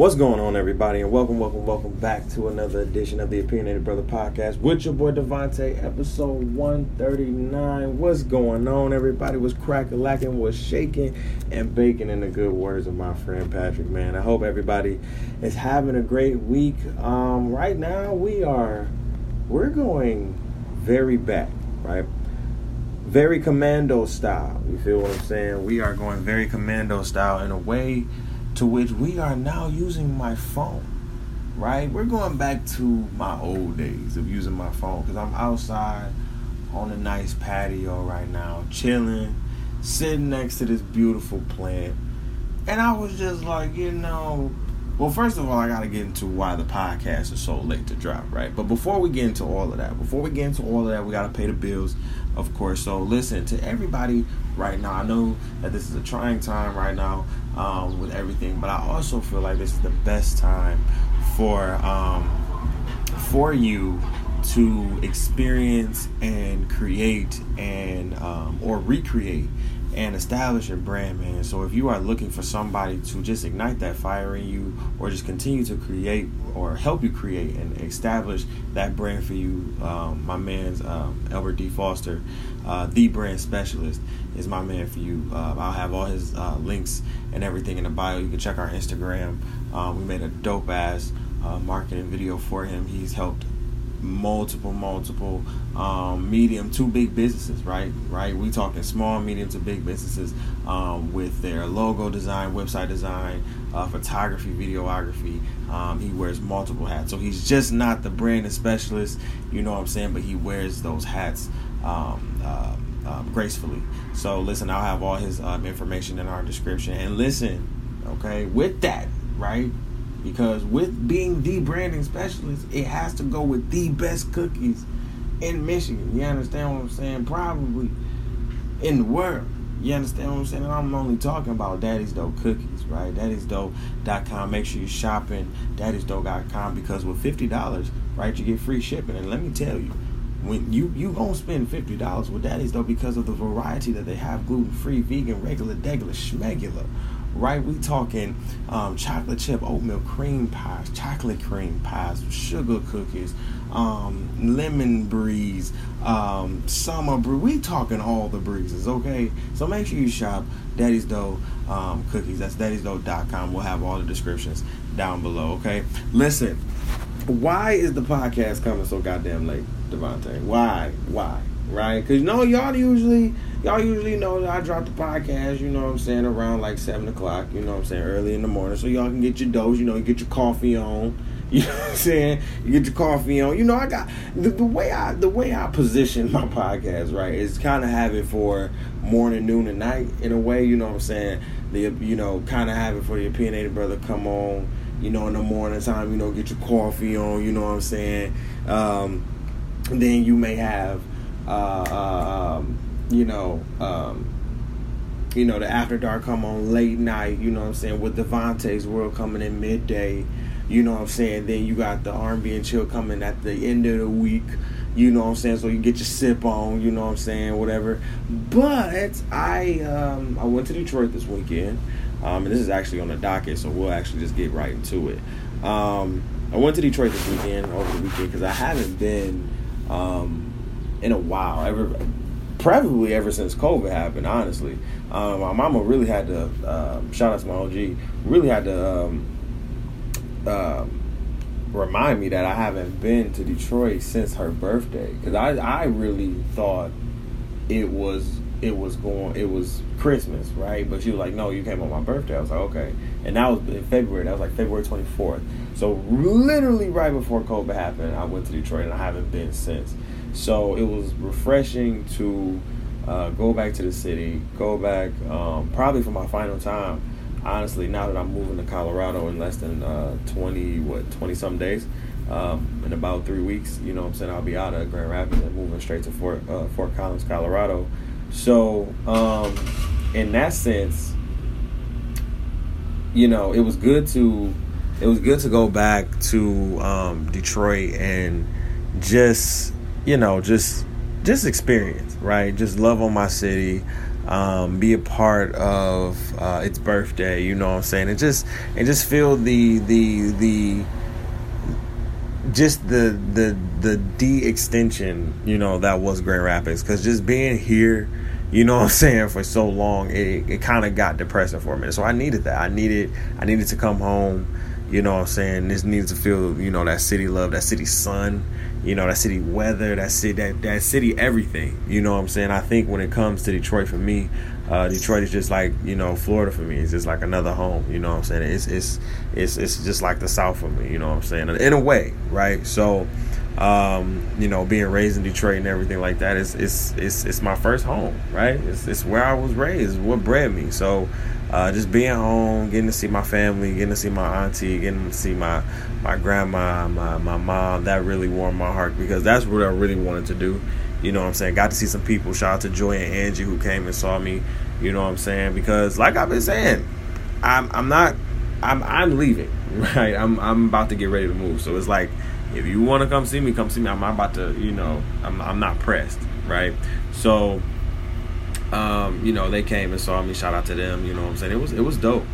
What's going on, everybody? And welcome, welcome, welcome back to another edition of the Opinionated Brother Podcast with your boy DeVonta', episode 139. What's going on, everybody? Was cracking, lacking, was shaking and baking in the good words of my friend Patrick, man. I hope everybody is having a great week. Um, right now, we are, we're going very back, right? Very commando style. You feel what I'm saying? We are going very commando style in a way to which we are now using my phone. Right? We're going back to my old days of using my phone because I'm outside on a nice patio right now, chilling, sitting next to this beautiful plant. And I was just like, you know, well, first of all, I got to get into why the podcast is so late to drop, right? But before we get into all of that, before we get into all of that, we got to pay the bills, of course. So, listen to everybody right now. I know that this is a trying time right now um, with everything, but I also feel like this is the best time for um, for you to experience and create and um, or recreate and establish your brand, man. So if you are looking for somebody to just ignite that fire in you, or just continue to create or help you create and establish that brand for you, um, my man's um, Albert D. Foster, uh, the brand specialist, is my man for you. Uh, I'll have all his uh, links and everything in the bio. You can check our Instagram. Um, we made a dope ass uh, marketing video for him. He's helped multiple, multiple um, medium to big businesses, right? Right? We talking small, medium to big businesses um, with their logo design, website design, uh, photography, videography. Um, he wears multiple hats, so he's just not the branding specialist, you know what I'm saying? But he wears those hats um, uh, um, gracefully. So listen, I'll have all his um, information in our description, and listen, okay, with that, right? Because with being the branding specialist, it has to go with the best cookies in Michigan. You understand what I'm saying? Probably in the world. You understand what I'm saying? And I'm only talking about Daddy's Dough cookies, right? Daddy'sdough.com. Make sure you're shopping daddy'sdough.com because with $50, right, you get free shipping. And let me tell you, when you you gonna spend fifty dollars with Daddy's Dough because of the variety that they have gluten free, vegan, regular, degular, schmegular right? We talking um, chocolate chip oatmeal cream pies, chocolate cream pies, sugar cookies, um, lemon breeze, um, summer brew. We talking all the breezes, okay? So make sure you shop Daddy's Dough um, cookies. That's daddy'sdough.com. We'll have all the descriptions down below, okay? Listen, why is the podcast coming so goddamn late, DeVonta'? Why? Why? Right? Because know y'all usually y'all usually know that I drop the podcast, you know what I'm saying, around like seven o'clock, you know what I'm saying, early in the morning. So y'all can get your dose, you know, get your coffee on. You know what I'm saying? You get your coffee on. You know, I got the, the way I the way I position my podcast, right, is kind of have it for morning, noon, and night in a way, you know what I'm saying? The you know, kinda have it for the opinionated brother come on, you know, in the morning time, you know, get your coffee on, you know what I'm saying? Um, then you may have uh, uh um, you know, um, you know, the After Dark come on late night, you know what I'm saying, with DeVonta's World coming in midday, you know what I'm saying, then you got the R&B and chill coming at the end of the week, you know what I'm saying, so you get your sip on, you know what I'm saying, whatever. But I um, I went to Detroit this weekend, um, and this is actually on the docket, so we'll actually just get right into it. Um, I went to Detroit this weekend, over the weekend, because I haven't been um, in a while. Ever probably ever since COVID happened. Honestly, um, my mama really had to um, shout out to my OG. Really had to um, uh, remind me that I haven't been to Detroit since her birthday because I I really thought it was it was going it was Christmas right, but she was like, no, you came on my birthday. I was like, okay, and that was in February. That was like February twenty fourth. So literally right before COVID happened, I went to Detroit and I haven't been since. So it was refreshing to uh, go back to the city, go back um, probably for my final time. Honestly, now that I'm moving to Colorado in less than uh, 20, what, 20 some days, um, in about three weeks, you know I'm saying, I'll be out of Grand Rapids and moving straight to Fort, uh, Fort Collins, Colorado. So, um, in that sense, you know, it was good to it was good to go back to um, Detroit and just you know, just just experience, right? Just love on my city. um, be a part of uh, its birthday. You know what I'm saying? And just and just feel the the the just the the the D extension. You know that was Grand Rapids because just being here. You know what I'm saying? For so long, it, it kind of got depressing for me. So I needed that. I needed I needed to come home. You know what I'm saying? This needs to feel, you know, that city love, that city sun, you know, that city weather, that city that, that city everything. You know what I'm saying? I think when it comes to Detroit for me, uh, Detroit is just like, you know, Florida for me. It's just like another home, you know what I'm saying? It's it's it's it's just like the South for me, you know what I'm saying? In a way, right? So um, you know, being raised in Detroit and everything like that is it's it's it's my first home, right? It's it's where I was raised, what bred me. So uh, just being home, getting to see my family, getting to see my auntie, getting to see my my grandma, my my mom, that really warmed my heart because that's what I really wanted to do. You know what I'm saying? Got to see some people. Shout out to Joy and Angie who came and saw me. You know what I'm saying? Because like I've been saying, I'm I'm not I'm I'm leaving, right? I'm I'm about to get ready to move. So it's like if you want to come see me, come see me. I'm about to, you know, I'm I'm not pressed, right? So um, you know, they came and saw me. Shout out to them. You know what I'm saying? It was it was dope.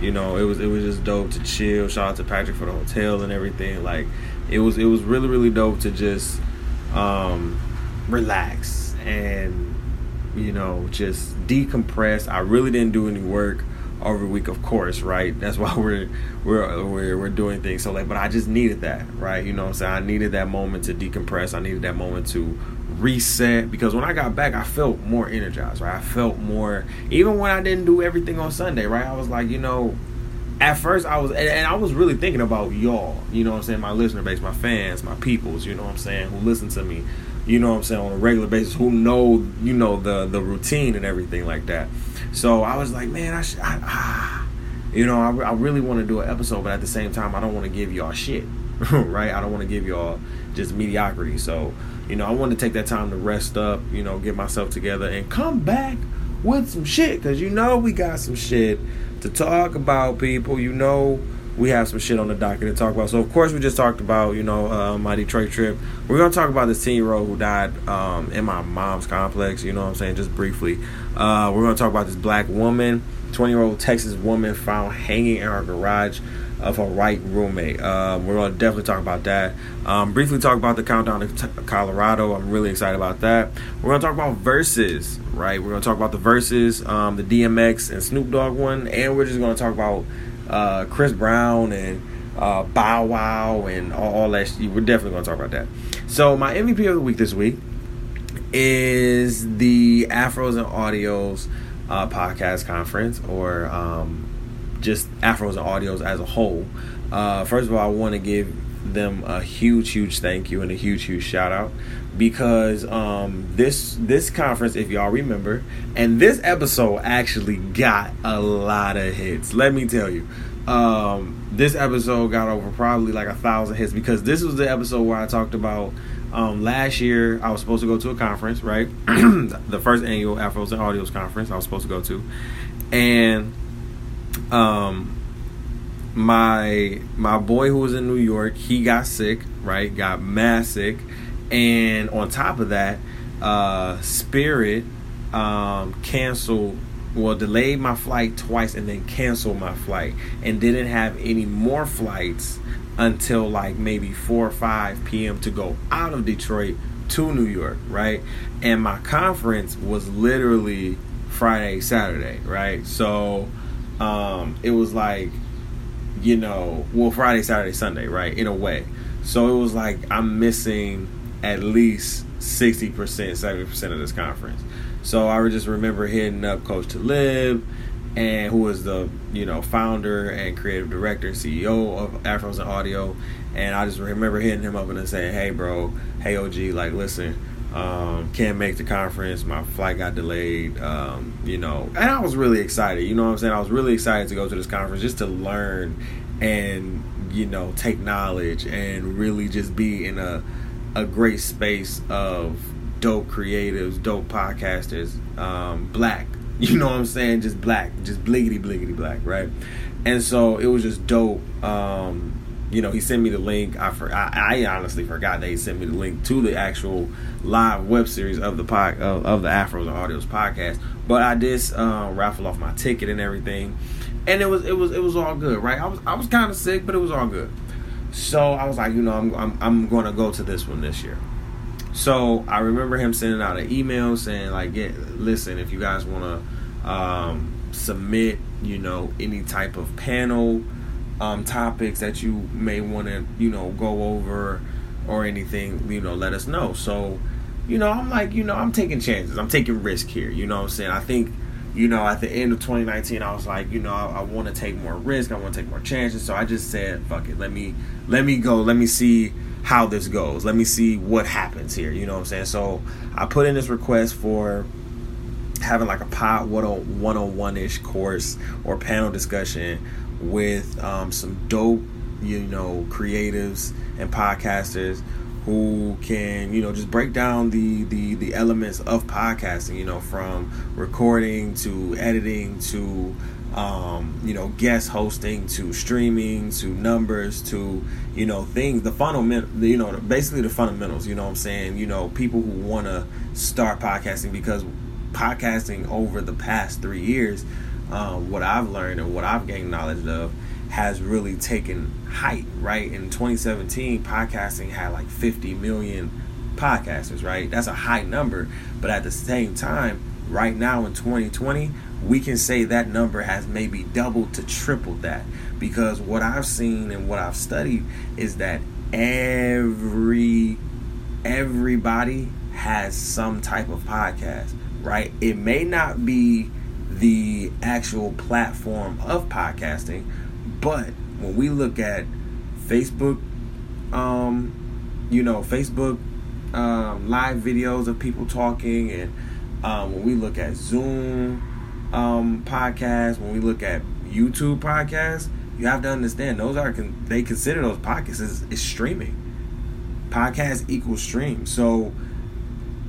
You know, it was it was just dope to chill. Shout out to Patrick for the hotel and everything. Like it was it was really really dope to just um, relax and you know just decompress. I really didn't do any work over week, of course, right? That's why we're we're we're we're doing things so late. But I just needed that, right? You know I'm saying? I needed that moment to decompress. I needed that moment to reset because when I got back, I felt more energized, right? I felt more, even when I didn't do everything on Sunday, right? I was like, you know, at first I was, and, I was really thinking about y'all, you know what I'm saying? My listener base, my fans, my peoples, you know what I'm saying? Who listen to me, you know what I'm saying, on a regular basis, who know, you know, the, the routine and everything like that. So I was like, man, I should, I, ah, you know, I, I really want to do an episode, but at the same time, I don't want to give y'all shit, right? I don't want to give y'all just mediocrity. So, you know, I want to take that time to rest up, you know, get myself together and come back with some shit. Cause you know we got some shit to talk about, people. You know we have some shit on the docket to talk about. So of course we just talked about, you know, uh, my Detroit trip. We're gonna talk about this ten year old who died um, in my mom's complex. You know what I'm saying? Just briefly. Uh, we're gonna talk about this black woman, 20 year old Texas woman found hanging in her garage of a right roommate. Um, we're going to definitely talk about that. Um, briefly talk about the countdown to t- Colorado. I'm really excited about that. We're going to talk about Verzuz, right? We're going to talk about the Verzuz, um, the DMX and Snoop Dogg one, and we're just going to talk about uh, Chris Brown and uh, Bow Wow and all, all that. Sh- we're definitely going to talk about that. So my MVP of the week this week is the Afros and Audios uh, podcast conference, or um, just afros and audios as a whole. Uh, first of all, I want to give them a huge, huge thank you and a huge, huge shout out because um, this this conference, if y'all remember, and this episode actually got a lot of hits. Let me tell you, um, this episode got over probably like a thousand hits because this was the episode where I talked about. Um, last year, I was supposed to go to a conference, right? the first annual Afros and Audios conference I was supposed to go to, and um my my boy who was in New York, he got sick, right? Got mad sick. And on top of that, uh Spirit um canceled well delayed my flight twice and then canceled my flight and didn't have any more flights until like maybe 4 or 5 p.m. to go out of Detroit to New York, right? And my conference was literally Friday, Saturday, right? So um, it was like, you know, well, Friday, Saturday, Sunday, right? In a way. So it was like I'm missing at least 60%, 70% of this conference. So I would just remember hitting up Coach Talib, and who was the you know founder and creative director, CEO of Afros and Audio, and I just remember hitting him up and saying, "Hey, bro, hey OG, like listen, um, can't make the conference. My flight got delayed. Um, you know, and I was really excited. You know what I'm saying? I was really excited to go to this conference just to learn and you know take knowledge and really just be in a a great space of dope creatives, dope podcasters, um, black. You know what I'm saying? Just black, just bliggity bliggity black, right? And so it was just dope. Um, you know, he sent me the link. I, for, I, I honestly forgot that he sent me the link to the actual live web series of the pod, of, of the Afros and Audios podcast. But I did um, raffle off my ticket and everything, and it was it was it was all good, right? I was I was kind of sick, but it was all good. So I was like, you know, I'm I'm, I'm going to go to this one this year. So I remember him sending out an email saying like, yeah, listen, if you guys want to um, submit, you know, any type of panel um, topics that you may want to, you know, go over or anything, you know, let us know. So, you know, I'm like, you know, I'm taking chances. I'm taking risk here. You know what I'm saying? I think, you know, at the end of 2019, I was like, you know, I, I want to take more risk. I want to take more chances. So I just said, fuck it. Let me, let me go. Let me see how this goes. Let me see what happens here. You know what I'm saying? So I put in this request for having like a pod 101 ish course or panel discussion with um, some dope, you know, creatives and podcasters who can you know just break down the the the elements of podcasting you know from recording to editing to um, you know guest hosting to streaming to numbers to you know things. The fundamental you know basically the fundamentals you know what i'm saying? You know people who want to start podcasting because podcasting over the past three years um, what I've learned and what I've gained knowledge of has really taken height, right? In 2017, podcasting had like 50 million podcasters, right? That's a high number, but at the same time, right now in 2020, we can say that number has maybe doubled to tripled that because what I've seen and what I've studied is that every everybody has some type of podcast, right? It may not be the actual platform of podcasting. But when we look at Facebook, um, you know, Facebook um, live videos of people talking, and um, when we look at Zoom um, podcasts, when we look at YouTube podcasts, you have to understand those are they consider those podcasts as, as streaming. Podcast equals stream. So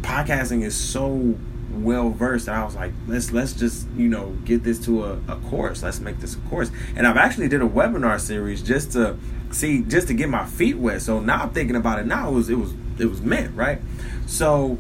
podcasting is so well versed I was like let's let's just you know get this to a, a course. Let's make this a course. And I've actually did a webinar series just to see just to get my feet wet. So now I'm thinking about it. Now it was it was it was meant right? So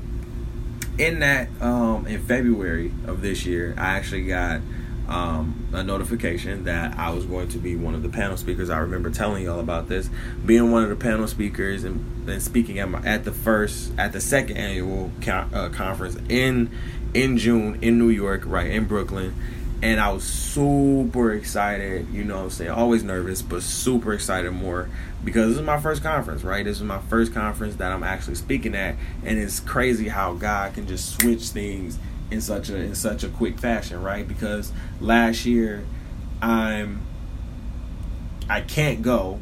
in that um in February of this year I actually got um, a notification that I was going to be one of the panel speakers. I remember telling y'all about this, being one of the panel speakers and, and speaking at my at the first at the second annual co- uh, conference in in June in New York, right in Brooklyn. And I was super excited, you know I'm saying? Always nervous, but super excited more because this is my first conference, right? This is my first conference that I'm actually speaking at. And it's crazy how God can just switch things in such a in such a quick fashion, right? Because last year I'm I can't go,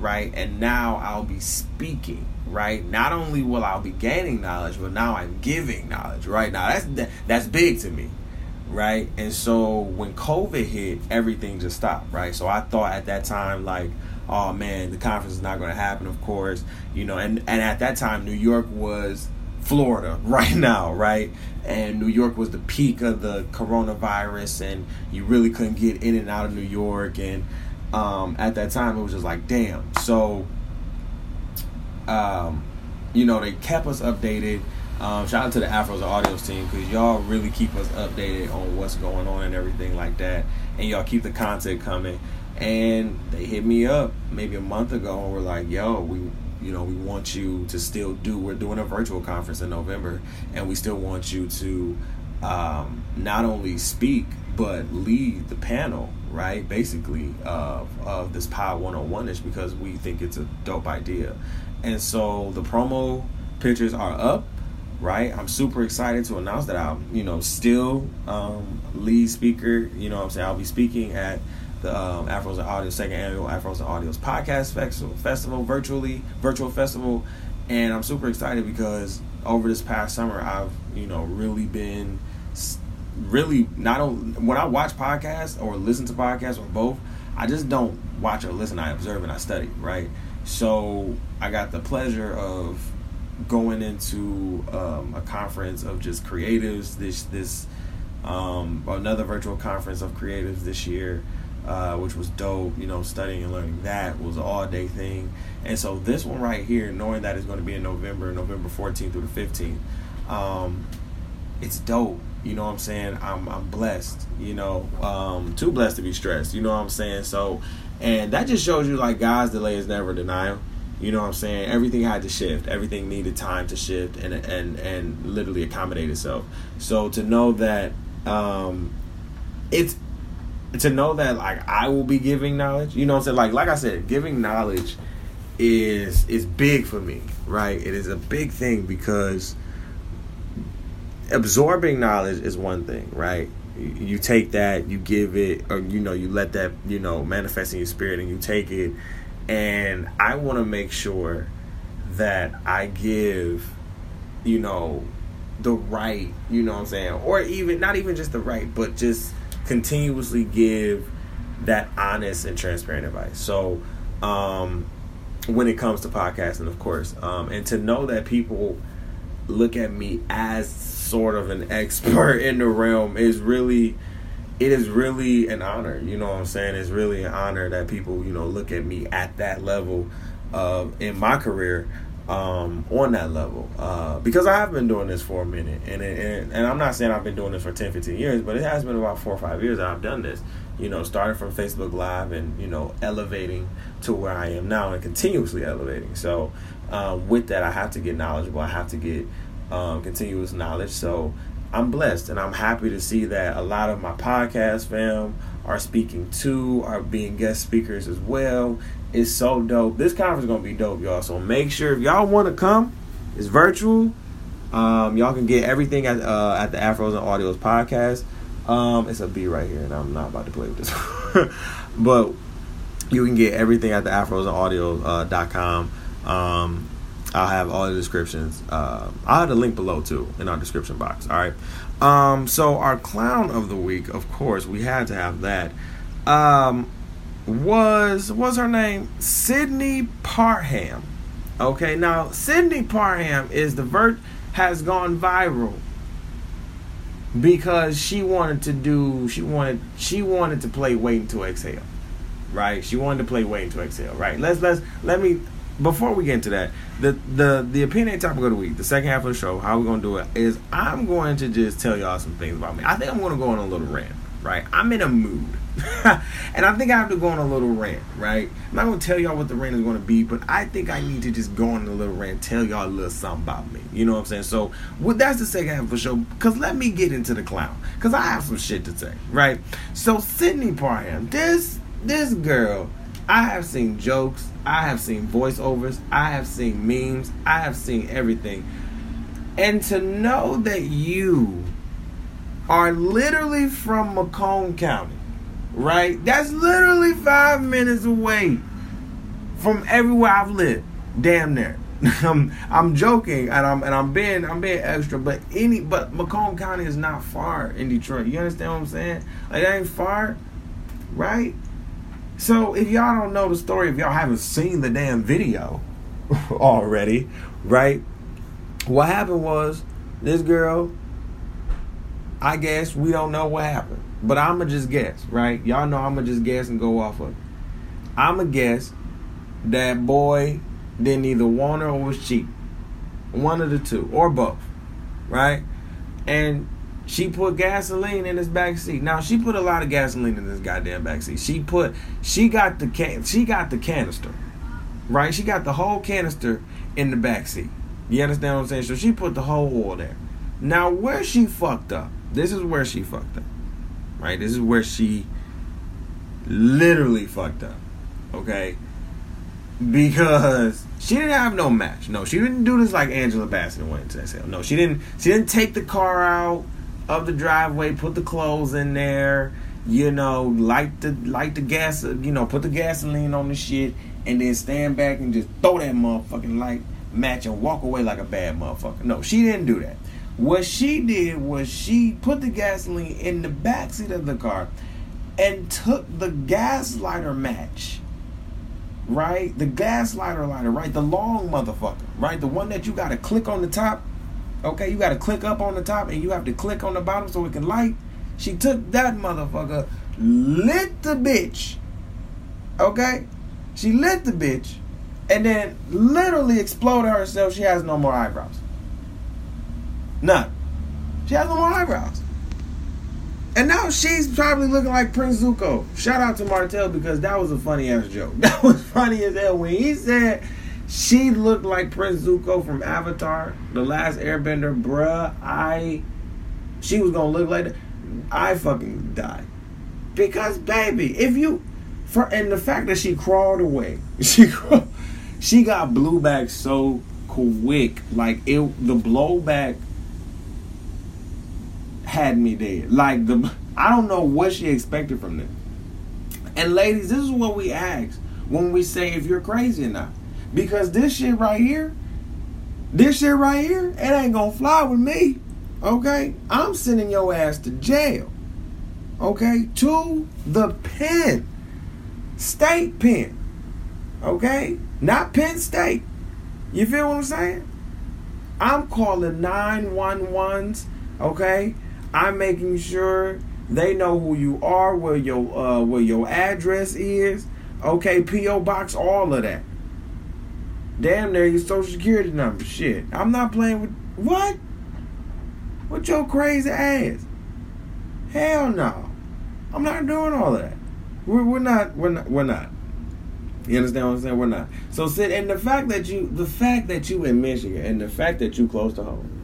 right? And now I'll be speaking, right? Not only will I be gaining knowledge, but now I'm giving knowledge, right? Now that's that, that's big to me, right? And so when COVID hit, everything just stopped, right? So I thought at that time like oh man, the conference is not going to happen, of course, you know, and and at that time New York was Florida right now, right? And New York was the peak of the coronavirus, and you really couldn't get in and out of New York. And um, at that time, it was just like, damn. So, um, you know, they kept us updated. Um, shout out to the Afros Audios team because y'all really keep us updated on what's going on and everything like that. And y'all keep the content coming. And they hit me up maybe a month ago and were like, yo, we you know, we want you to still do. We're doing a virtual conference in November, and we still want you to um, not only speak but lead the panel, right? Basically, of of this Pod 101 ish because we think it's a dope idea, and so the promo pictures are up. Right, I'm super excited to announce that I'm, you know, still um, lead speaker. You know, I'm saying I'll be speaking at the um, Afros and Audio second annual Afros and Audios podcast festival, festival virtually virtual festival, and I'm super excited because over this past summer I've you know really been really not only when I watch podcasts or listen to podcasts or both, I just don't watch or listen. I observe and I study, right? So I got the pleasure of going into um, a conference of just creatives. This this um, another virtual conference of creatives this year uh, which was dope. You know, studying and learning that was an all day thing. And so this one right here, knowing that it's going to be in November, November 14th through the 15th, um, it's dope. You know what I'm saying? I'm I'm blessed. You know, um, too blessed to be stressed. You know what I'm saying? So, and that just shows you like God's delay is never denial. You know what I'm saying? Everything had to shift. Everything needed time to shift and and and literally accommodate itself. So to know that um, it's to know that like I will be giving knowledge. You know what I'm saying? Like like I said, giving knowledge is is big for me, right? It is a big thing because absorbing knowledge is one thing, right? You take that, you give it, or you know, you let that, you know, manifest in your spirit, and you take it. And I want to make sure that I give, you know, the right, you know what I'm saying, or even not even just the right, but just continuously give that honest and transparent advice. So, um, when it comes to podcasting, of course, um, and to know that people look at me as sort of an expert in the realm is really it is really an honor you know what i'm saying it's really an honor that people you know look at me at that level of in my career um, on that level. Uh, because I have been doing this for a minute and, and and I'm not saying I've been doing this for 10 15 years but it has been about 4 or 5 years that I've done this. You know starting from Facebook live and you know elevating to where I am now and continuously elevating. So um, with that I have to get knowledgeable. I have to get um, continuous knowledge. So I'm blessed and I'm happy to see that a lot of my podcast fam are speaking too, are being guest speakers as well. It's so dope. This conference is gonna be dope, y'all. So make sure if y'all want to come, it's virtual. Um, y'all can get everything at uh, at the Afros and Audios podcast. Um, it's a B right here, and I'm not about to play with this. but you can get everything at the Afros and Audio uh, dot com. Um, I'll have all the descriptions. Uh, I'll have the link below too in our description box. All right. Um, so our clown of the week, of course, we had to have that. Um, was was her name Sydney Parham? Okay, now Sydney Parham is the vert has gone viral because she wanted to do she wanted she wanted to play Waiting to Exhale, right? She wanted to play Waiting to Exhale, right? Let's let's let me before we get into that, the the the opinion topic of the week, the second half of the show, how we're gonna do it is I'm going to just tell y'all some things about me. I think I'm gonna go on a little rant, right? I'm in a mood. and I think I have to go on a little rant, right? I'm not gonna tell y'all what the rant is gonna be, but I think I need to just go on a little rant, tell y'all a little something about me. You know what I'm saying? So well, that's the second half of the show. Cause let me get into the clown. Cause I have some shit to say, right? So Sydney Parham, this this girl I have seen jokes, I have seen voiceovers, I have seen memes, I have seen everything. And to know that you are literally from Macomb County, right? That's literally five minutes away from everywhere I've lived. Damn near. I'm I'm joking and I'm and I'm being I'm being extra, but any but Macomb County is not far in Detroit. You understand what I'm saying? Like that ain't far, right? So if y'all don't know the story, if y'all haven't seen the damn video already, right? What happened was this girl, I guess we don't know what happened. But I'ma just guess, right? Y'all know I'ma just guess and go off of. I'ma guess that boy didn't either want her or was cheap. One of the two. Or both. Right? And she put gasoline in his back seat. Now she put a lot of gasoline in this goddamn back seat. She put she got the can she got the canister. Right? She got the whole canister in the back seat. You understand what I'm saying? So she put the whole oil there. Now where she fucked up. This is where she fucked up. Right? This is where she literally fucked up. Okay? Because she didn't have no match. No, she didn't do this like Angela Bassett went to that No, she didn't she didn't take the car out of the driveway, put the clothes in there, you know, light the light the gas, you know, put the gasoline on the shit, and then stand back and just throw that motherfucking light match and walk away like a bad motherfucker. No, she didn't do that. What she did was she put the gasoline in the backseat of the car and took the gas lighter match. Right? The gas lighter lighter, right? The long motherfucker, right? The one that you gotta click on the top Okay, you got to click up on the top and you have to click on the bottom so it can light. She took that motherfucker, lit the bitch. Okay? She lit the bitch and then literally exploded herself. She has no more eyebrows. None. She has no more eyebrows. And now she's probably looking like Prince Zuko. Shout out to Martell because that was a funny ass joke. That was funny as hell when he said she looked like Prince Zuko from Avatar, The Last Airbender. Bruh, I. She was gonna look like that. I fucking died. Because, baby, if you. For, and the fact that she crawled away, she she got blew back so quick, like it the blowback had me dead. Like the I don't know what she expected from them. And ladies, this is what we ask when we say if you're crazy or not. Because this shit right here, this shit right here, it ain't gonna fly with me. Okay? I'm sending your ass to jail. Okay? To the pen. State pen. Okay? Not Penn State. You feel what I'm saying? I'm calling 911s, okay? I'm making sure they know who you are, where your uh, where your address is, okay, PO box, all of that. Damn near your social security number. Shit, I'm not playing with what? With your crazy ass? Hell no, I'm not doing all that. We're, we're not. We're not. We're not. You understand what I'm saying? We're not. So sit and the fact that you the fact that you in Michigan and the fact that you close to home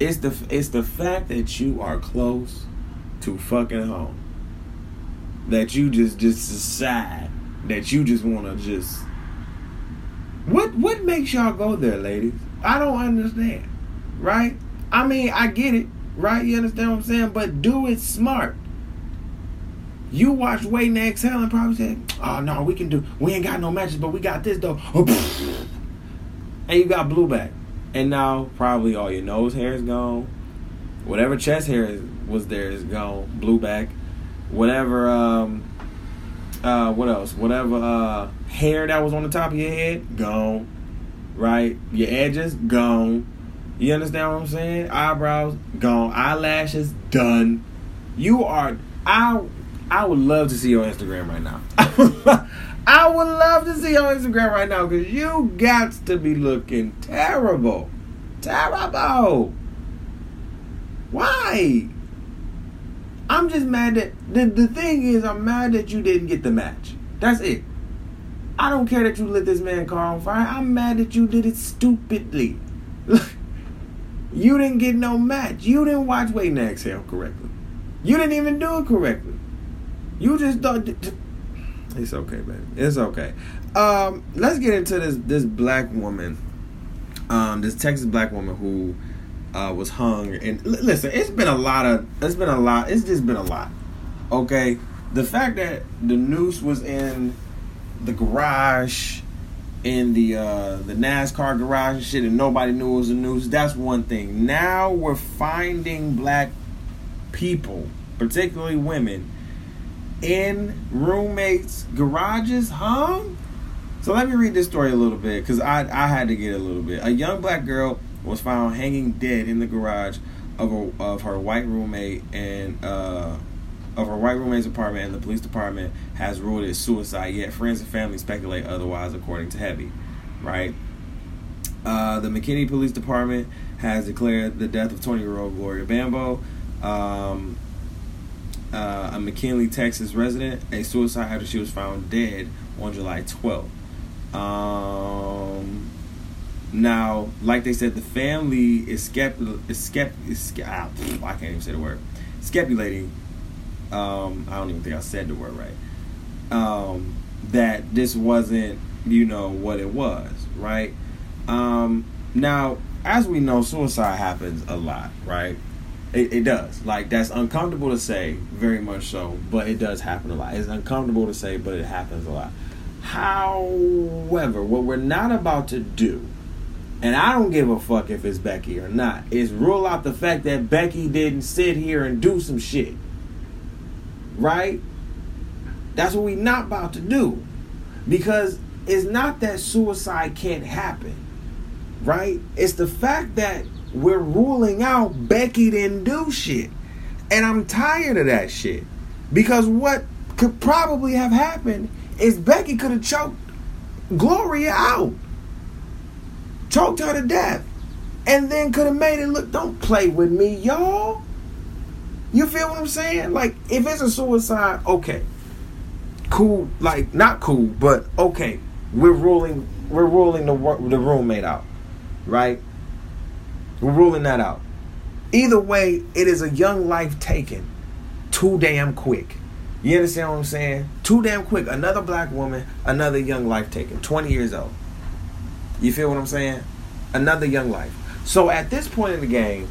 it's the it's the fact that you are close to fucking home. That you just just decide that you just want to just. What what makes y'all go there, ladies? I don't understand. Right? I mean, I get it. Right? You understand what I'm saying? But do it smart. You watch Waiting to Exhale and probably say, "Oh no, we can do. We ain't got no matches, but we got this though." and you got blew back and now probably all your nose hair is gone. Whatever chest hair was there is gone, blew back. Whatever, um, uh, what else? Whatever uh, hair that was on the top of your head, gone. Right? Your edges, gone. You understand what I'm saying? Eyebrows, gone. Eyelashes, done. You are. I. I would love to see your Instagram right now. I would love to see on Instagram right now because you got to be looking terrible. Terrible. Why? I'm just mad that the, the thing is I'm mad that you didn't get the match. That's it. I don't care that you lit this man car on fire. I'm mad that you did it stupidly. you didn't get no match. You didn't watch Waiting to Exhale correctly. You didn't even do it correctly. You just thought it's okay, baby. It's okay. Um, let's get into this this black woman, um, this Texas black woman who uh, was hung. And l- listen, it's been a lot of. It's been a lot. It's just been a lot. Okay, the fact that the noose was in the garage, in the uh, the NASCAR garage and shit, and nobody knew it was a noose. That's one thing. Now we're finding black people, particularly women in roommates' garages hung. So let me read this story a little bit because I, I had to get a little bit. A young black girl was found hanging dead in the garage of, a, of her white roommate and uh, of her white roommate's apartment, and the police department has ruled it suicide. Yet friends and family speculate otherwise, according to Heavy. Right. Uh, the McKinney Police Department has declared the death of 20 year old Gloria Bambo. Um, uh, a McKinley, Texas resident, a suicide after she was found dead on July 12th. Um, now, like they said, the family is skept is skept is ah, I can't even say the word speculating. Um, I don't even think I said the word right. Um, that this wasn't, you know, what it was, right? Um, now, as we know, suicide happens a lot, right? It, it, does. Like that's uncomfortable to say, very much so, but it does happen a lot. It's uncomfortable to say, but it happens a lot. However, what we're not about to do, and I don't give a fuck if it's Becky or not, is rule out the fact that Becky didn't sit here and do some shit. Right? That's what we're not about to do. Because it's not that suicide can't happen. Right? It's the fact that we're ruling out Becky didn't do shit. And I'm tired of that shit. Because what could probably have happened is Becky could have choked Gloria out, choked her to death, and then could have made it look. Don't play with me, y'all. You feel what I'm saying? Like, if it's a suicide, okay, cool. Like, not cool, but okay. We're ruling. We're ruling the the roommate out, right? We're ruling that out. Either way, it is a young life taken too damn quick. You understand what I'm saying? Too damn quick. Another black woman, another young life taken. 20 years old. You feel what I'm saying? Another young life. So at this point in the game,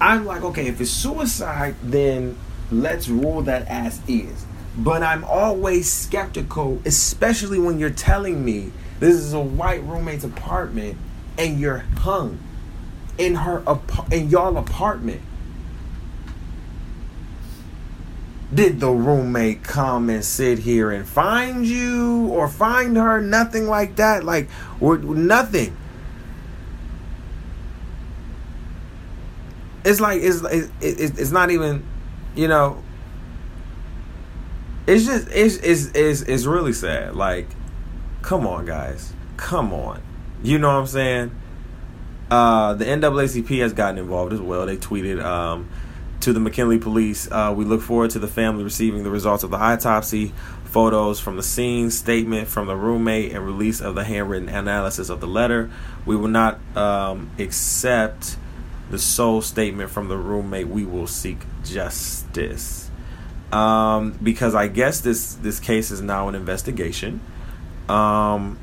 I'm like, okay, if it's suicide, then let's rule that as is. But I'm always skeptical, especially when you're telling me this is a white roommate's apartment and you're hung in her in y'all apartment. Did the roommate come and sit here and find you or find her? Nothing like that. Like, or nothing. It's like it's it's it's not even, you know. It's just it's it's it's it's really sad. Like, come on, guys, come on. You know what I'm saying? Uh, the NAACP has gotten involved as well. They tweeted um, to the McKinley police. Uh, we look forward to the family receiving the results of the autopsy, photos from the scene, statement from the roommate, and release of the handwritten analysis of the letter. We will not um, accept the sole statement from the roommate. We will seek justice. Um, because I guess this this case is now an investigation. Um,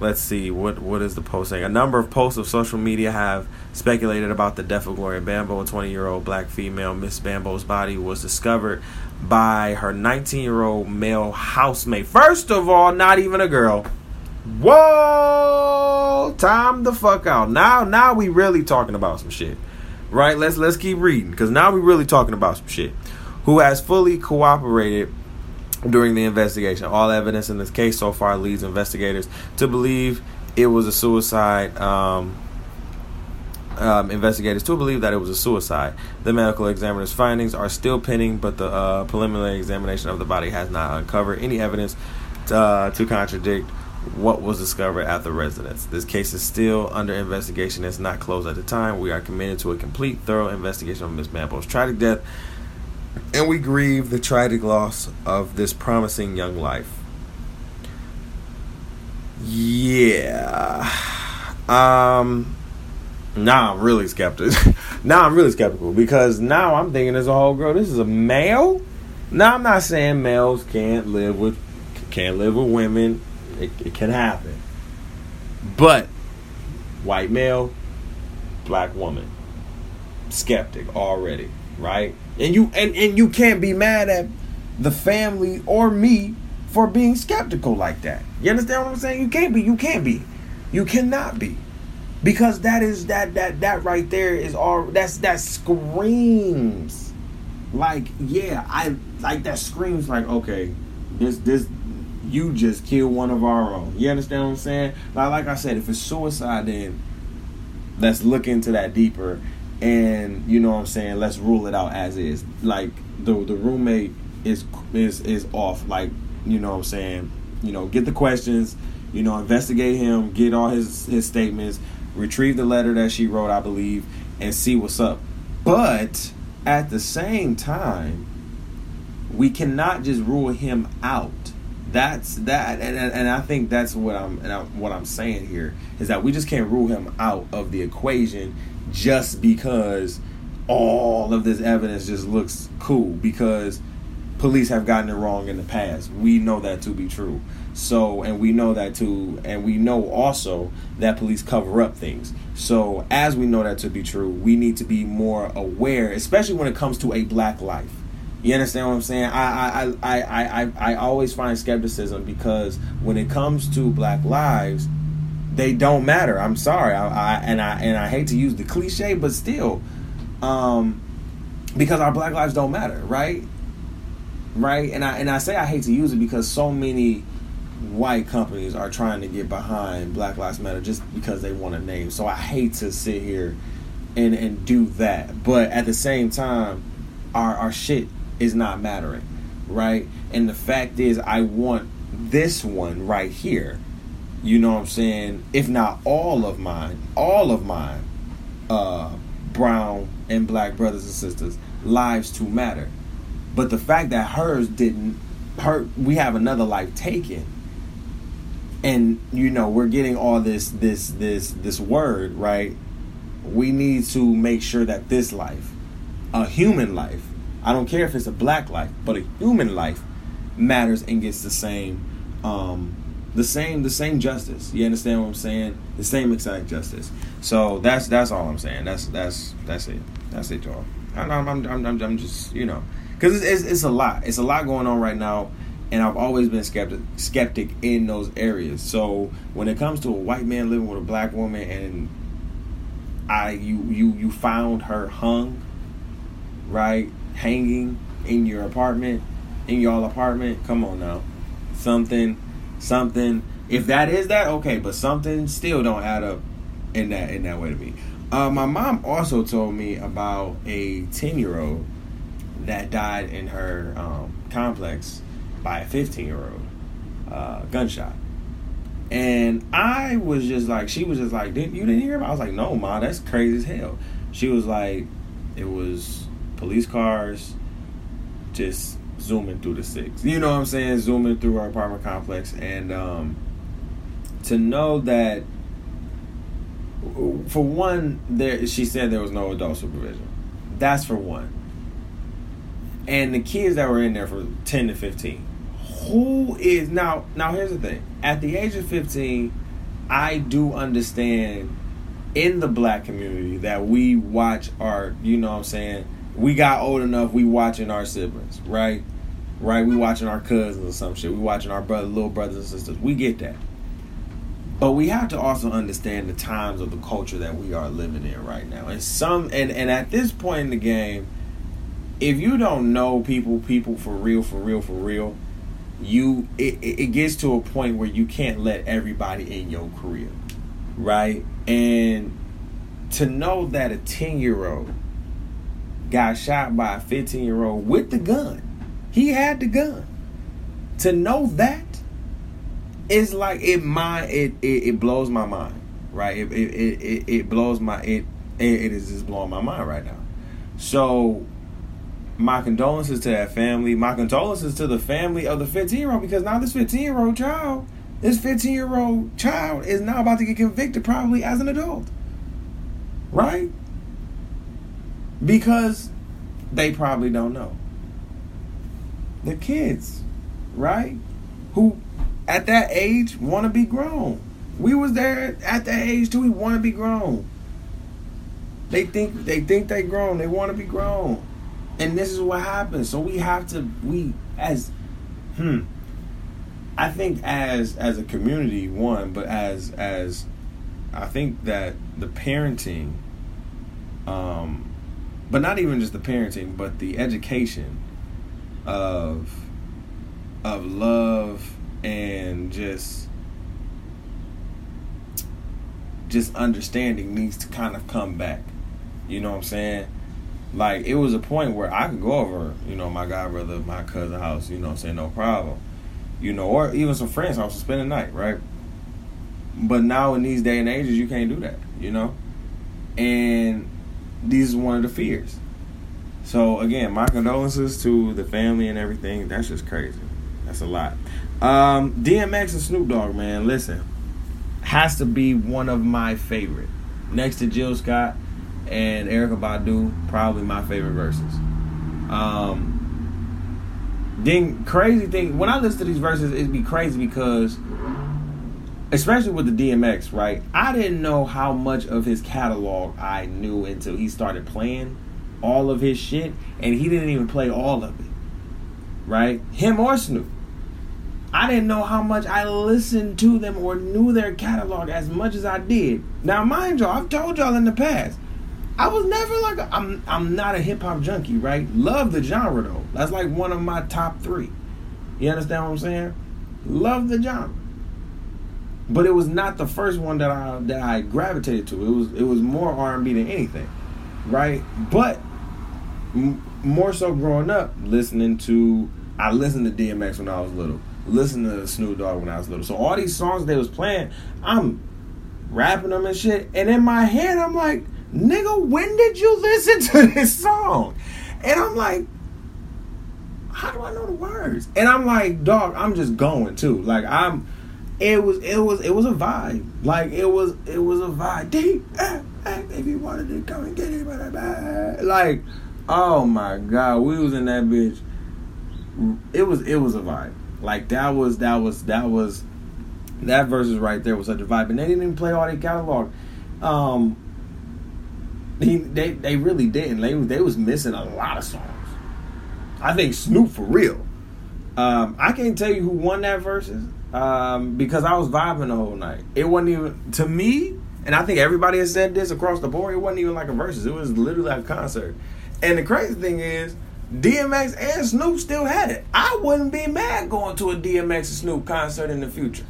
let's see what what is the post saying. A number of posts of social media have speculated about the death of Gloria Bambo, a 20 year old black female. Miss Bambo's body was discovered by her 19 year old male housemate. First of all, not even a girl. Whoa! Time the fuck out. Now, now we really talking about some shit, right? Let's let's keep reading because now we really talking about some shit. Who has fully cooperated during the investigation. All evidence in this case so far leads investigators to believe it was a suicide. Um, um, investigators to believe that it was a suicide. The medical examiner's findings are still pending, but the uh, preliminary examination of the body has not uncovered any evidence to, uh, to contradict what was discovered at the residence. This case is still under investigation. It's not closed at the time. We are committed to a complete, thorough investigation of Ms. Bambo's tragic death and we grieve the tragic loss of this promising young life. Yeah. Um now I'm really skeptical. now I'm really skeptical because now I'm thinking as a whole girl, this is a male. Now I'm not saying males can't live with can't live with women. It, it can happen. But white male, black woman. Skeptic already, right? And you and, and you can't be mad at the family or me for being skeptical like that. You understand what I'm saying? You can't be. You can't be. You cannot be. Because that is that that that right there is all that's that screams like yeah, I like that screams like okay, this this you just killed one of our own. You understand what I'm saying? Like like I said, if it's suicide then let's look into that deeper and you know what I'm saying? Let's rule it out as is. Like the the roommate is is is off. Like you know what I'm saying? You know get the questions. You know investigate him. Get all his his statements. Retrieve the letter that she wrote I believe and see what's up. But at the same time we cannot just rule him out. That's that and, and, I think that's what I'm and I, what I'm saying here is that we just can't rule him out of the equation just because all of this evidence just looks cool because police have gotten it wrong in the past. We know that to be true. So, and we know that too, and we know also that police cover up things. So, as we know that to be true, we need to be more aware, especially when it comes to a black life. You understand what I'm saying? I I, I, I, I, I always find skepticism because when it comes to black lives, they don't matter. I'm sorry, I, I, and I and I hate to use the cliche, but still, um, because our Black lives don't matter, right? Right, and I and I say I hate to use it because so many white companies are trying to get behind Black Lives Matter just because they want a name. So I hate to sit here and and do that, but at the same time, our our shit is not mattering. right? And the fact is, I want this one right here. You know what I'm saying? If not all of mine, all of mine, uh, brown and black brothers and sisters, lives to matter. But the fact that hers didn't, her, we have another life taken. And you know we're getting all this this this this word right. We need to make sure that this life, a human life, I don't care if it's a black life, but a human life matters and gets the same um, the same the same justice. You understand what I'm saying? The same exact justice. So that's that's all I'm saying. That's that's that's it. That's it, y'all. I'm I'm I'm, I'm, I'm just you know because it's, it's, it's a lot. It's a lot going on right now, and I've always been skeptic skeptic in those areas. So when it comes to a white man living with a black woman, and I you you you found her hung, right, hanging in your apartment, in y'all apartment. Come on now, something, something. If that is that, okay, but something still don't add up in that in that way to me. Uh, my mom also told me about a ten year old that died in her um, complex by a fifteen year old uh, gunshot. And I was just like, she was just like, didn't you didn't hear about? I was like, no, ma, that's crazy as hell. She was like, it was police cars just zooming through the six. You know what I'm saying? Zooming through our apartment complex. And um, to know that, for one, there she said there was no adult supervision. That's for one. And the kids that were in there for 10 to 15. Who is now? Now here's the thing. At the age of 15, I do understand in the black community that we watch our, you know what I'm saying, we got old enough, we watching our siblings, right? Right? We watching our cousins or some shit. We watching our brother, little brothers and sisters. We get that. But we have to also understand the times of the culture that we are living in right now. And some and, and at this point in the game, if you don't know people, people for real, for real, for real, you it, it gets to a point where you can't let everybody in your career. Right? And to know that a 10 year old got shot by a 15 year old with the gun. He had the gun. To know that is like it my it, it, it blows my mind. Right? It it, it, it blows my it it is just blowing my mind right now. So my condolences to that family. My condolences to the family of the 15 year old because now this 15 year old child, this 15 year old child is now about to get convicted probably as an adult. Right? Because they probably don't know. The kids, right? Who at that age want to be grown. We was there at that age too. We want to be grown. They think they think they grown. They want to be grown, and this is what happens. So we have to we as hmm. I think as as a community one, but as as I think that the parenting um but not even just the parenting, but the education of of love and just just understanding needs to kind of come back. You know what I'm saying? Like it was a point where I could go over, you know, my god brother, my cousin house, you know what I'm saying, no problem. You know, or even some friends house to spend the night, right? But now in these day and ages you can't do that, you know? And these is one of the fears. So again, my condolences to the family and everything. That's just crazy. That's a lot. Um, DMX and Snoop Dogg, man, listen, has to be one of my favorite. Next to Jill Scott and Erykah Badu, probably my favorite Verzuz. Um, then crazy thing when I listen to these Verzuz, it'd be crazy because especially with the DMX, right? I didn't know how much of his catalog I knew until he started playing all of his shit, and he didn't even play all of it, right? Him or Snoop. I didn't know how much I listened to them or knew their catalog as much as I did. Now, mind y'all, I've told y'all in the past, I was never like i am I'm I'm not a hip hop junkie, right? Love the genre though. That's like one of my top three. You understand what I'm saying? Love the genre but it was not the first one that I that I gravitated to. It was it was more R and B than anything, right? But m- more so growing up, listening to I listened to DMX when I was little. Listened to Snoop Dogg when I was little. So all these songs they was playing, I'm rapping them and shit. And in my head, I'm like, nigga, when did you listen to this song? And I'm like, how do I know the words? And I'm like, dog, I'm just going too. Like I'm it was it was it was a vibe. Like it was it was a vibe. Deep if you wanted to come and get it, like, oh my god, we was in that bitch. It was it was a vibe. Like that was that was that was that Verzuz right there was such a vibe. And they didn't even play all their catalog. Um he, they they really didn't. They they was missing a lot of songs. I think Snoop for real. Um, I can't tell you who won that Verzuz um, because I was vibing the whole night. It wasn't even to me, and I think everybody has said this across the board. It wasn't even like a Verzuz. It was literally like a concert. And the crazy thing is, DMX and Snoop still had it. I wouldn't be mad going to a DMX and Snoop concert in the future.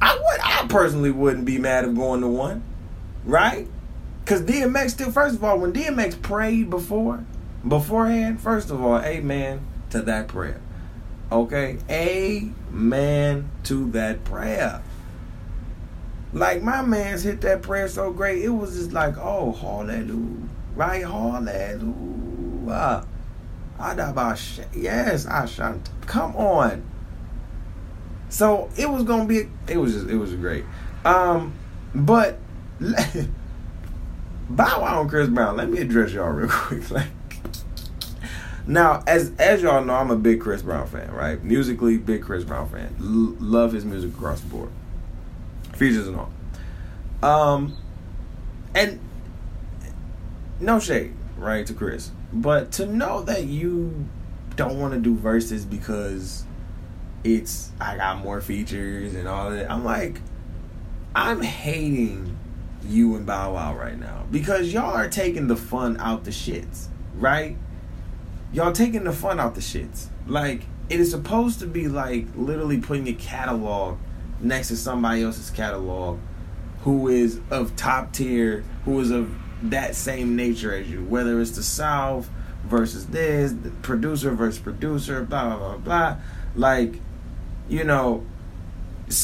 I would. I personally wouldn't be mad of going to one, right? Because DMX still. First of all, when DMX prayed before, beforehand, first of all, amen to that prayer. Okay? Amen to that prayer. Like my man's hit that prayer so great, it was just like, oh, hallelujah. Right? Hallelujah. Yes, I shant. Come on. So it was gonna be it was just it was great. Um but Bow Wow and Chris Brown, let me address y'all real quick. Like now, as as y'all know, I'm a big Chris Brown fan, right? Musically, big Chris Brown fan. L- love his music across the board, features and all. Um, and no shade, right, to Chris, but to know that you don't want to do Verzuz because it's I got more features and all that. I'm like, I'm hating you and Bow Wow right now because y'all are taking the fun out the shits, right? Y'all taking the fun out the shits. Like it is supposed to be like literally putting a catalog next to somebody else's catalog who is of top tier, who is of that same nature as you. Whether it's the South versus this, producer versus producer, blah blah blah blah. Like, you know,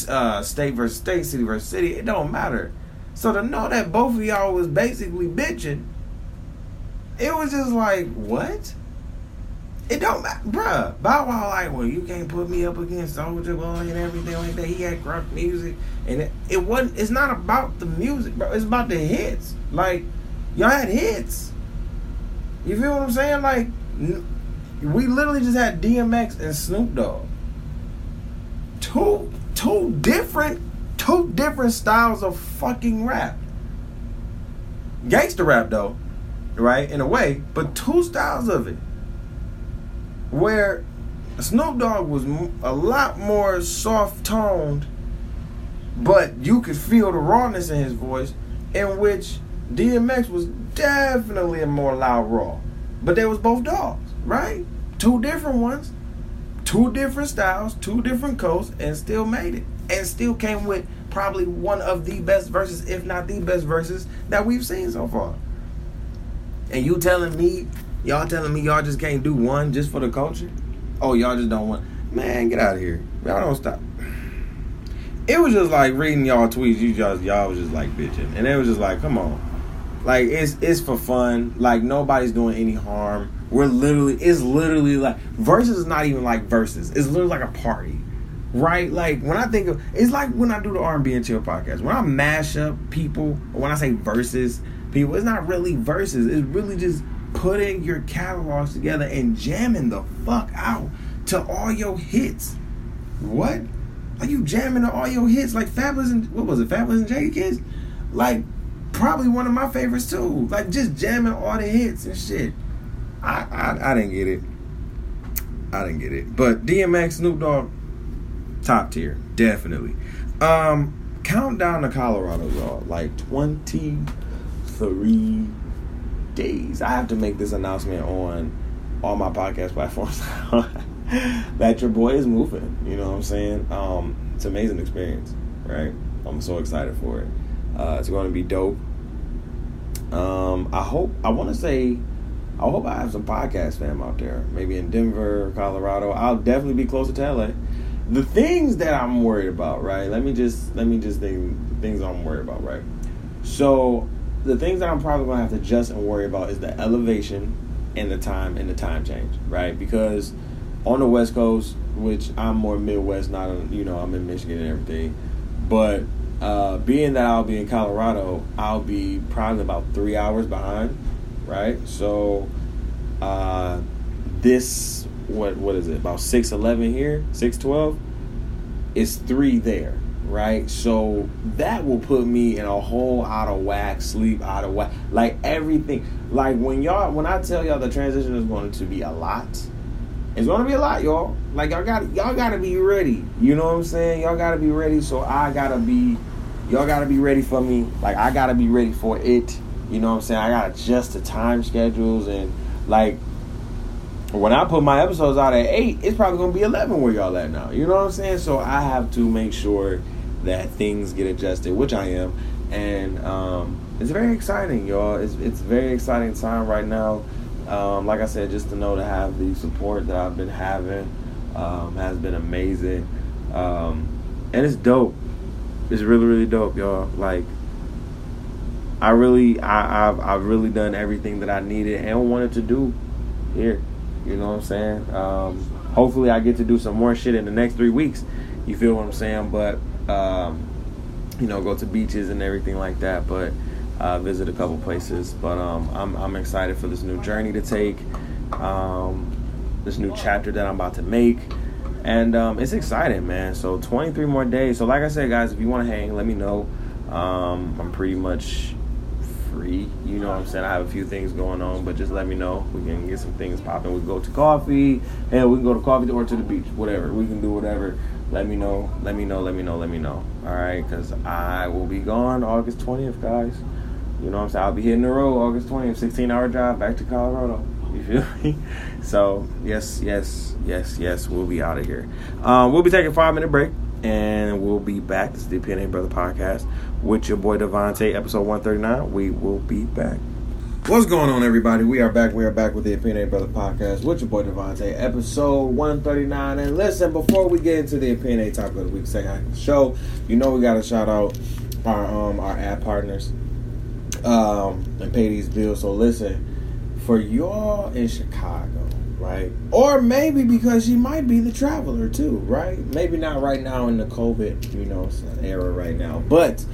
uh, state versus state, city versus city. It don't matter. So to know that both of y'all was basically bitching, it was just like what? It don't matter, bruh. Bow Wow like, well, you can't put me up against Soulja Boy and everything like that. He had grunt music, and it, it wasn't. It's not about the music, bro. It's about the hits. Like y'all had hits. You feel what I'm saying? Like we literally just had DMX and Snoop Dogg. Two two different two different styles of fucking rap. Gangster rap though, right? In a way, but two styles of it where Snoop Dogg was a lot more soft toned, but you could feel the rawness in his voice, in which DMX was definitely a more loud raw. But they was both dogs, right? Two different ones, two different styles, two different coats, and still made it. And still came with probably one of the best Verzuz, if not the best Verzuz that we've seen so far. And you telling me Y'all telling me y'all just can't do one just for the culture? Oh, y'all just don't want. Man, get out of here. Y'all don't stop. It was just like reading y'all tweets. You just y'all was just like bitching, and it was just like, come on, like it's it's for fun. Like nobody's doing any harm. We're literally it's literally like Verzuz is not even like Verzuz. It's literally like a party, right? Like when I think of it's like when I do the R and B and chill podcast. When I mash up people, when I say verses, people, it's not really verses. It's really just putting your catalogs together and jamming the fuck out to all your hits. What? Are you jamming to all your hits like Fabolous and what was it? Fabolous and kids Like probably one of my favorites too. Like just jamming all the hits and shit. I I, I didn't get it. I didn't get it. But DMX, Snoop Dogg, top tier, definitely. Um, countdown to Colorado, y'all. Like twenty three days. I have to make this announcement on all my podcast platforms that your boy is moving. You know what I'm saying? Um, it's an amazing experience, right? I'm so excited for it. Uh, it's going to be dope. Um, I hope. I want to say I hope I have some podcast fam out there, maybe in Denver, Colorado. I'll definitely be closer to LA. The things that I'm worried about, right? Let me just let me just think things I'm worried about, right? So the things that I'm probably gonna have to adjust and worry about is the elevation and the time and the time change, right? Because on the West Coast, which I'm more Midwest, not you know I'm in Michigan and everything, but uh, being that I'll be in Colorado, I'll be probably about three hours behind right? So uh, this what what is it about six eleven here six twelve? It's three there, right? So that will put me in a whole out of whack, sleep out of whack, like everything. Like when y'all when I tell y'all the transition is going to be a lot. It's gonna be a lot, y'all. Like y'all got y'all gotta be ready. You know what I'm saying? Y'all gotta be ready. So I gotta be, y'all gotta be ready for me. Like I gotta be ready for it. You know what I'm saying? I gotta adjust the time schedules and like when I put my episodes out at eight, it's probably gonna be eleven where y'all at now. You know what I'm saying? So I have to make sure that things get adjusted, which I am, and um, it's very exciting, y'all. It's it's very exciting time right now. Um, like I said, just to know to have the support that I've been having um, has been amazing, um, and it's dope. It's really really dope, y'all. Like I really, I, I've, I've really done everything that I needed and wanted to do here. You know what I'm saying? Um, hopefully, I get to do some more shit in the next three weeks. You feel what I'm saying? But um, you know, go to beaches and everything like that. But uh, visit a couple places. But um, I'm, I'm excited for this new journey to take. Um, this new chapter that I'm about to make. And um, it's exciting, man. So 23 more days. So like I said, guys, if you want to hang, let me know. Um, I'm pretty much free. You know what I'm saying? I have a few things going on, but just let me know. We can get some things popping. We go to coffee. Hell, we can go to coffee or to the beach. Whatever. We can do whatever. Let me know. Let me know. Let me know. Let me know. All right, because I will be gone August 20th, guys. You know what I'm saying? I'll be hitting the road August 20th, 16 hour drive back to Colorado. You feel me? So, yes, yes, yes, yes, we'll be out of here. Um, we'll be taking five minute break and we'll be back. This is the PNA Brother Podcast with your boy DeVonta', episode 139. We will be back. What's going on, everybody? We are back. We are back with the Opinionated Brother Podcast with your boy DeVonta', episode 139. And listen, before we get into the Opinionated Topic of the Week second show, you know we got to shout out our um our ad partners um and pay these bills. So listen, for y'all in Chicago, right? Or maybe because she might be the traveler too, right? Maybe not right now in the COVID, you know, era right now. But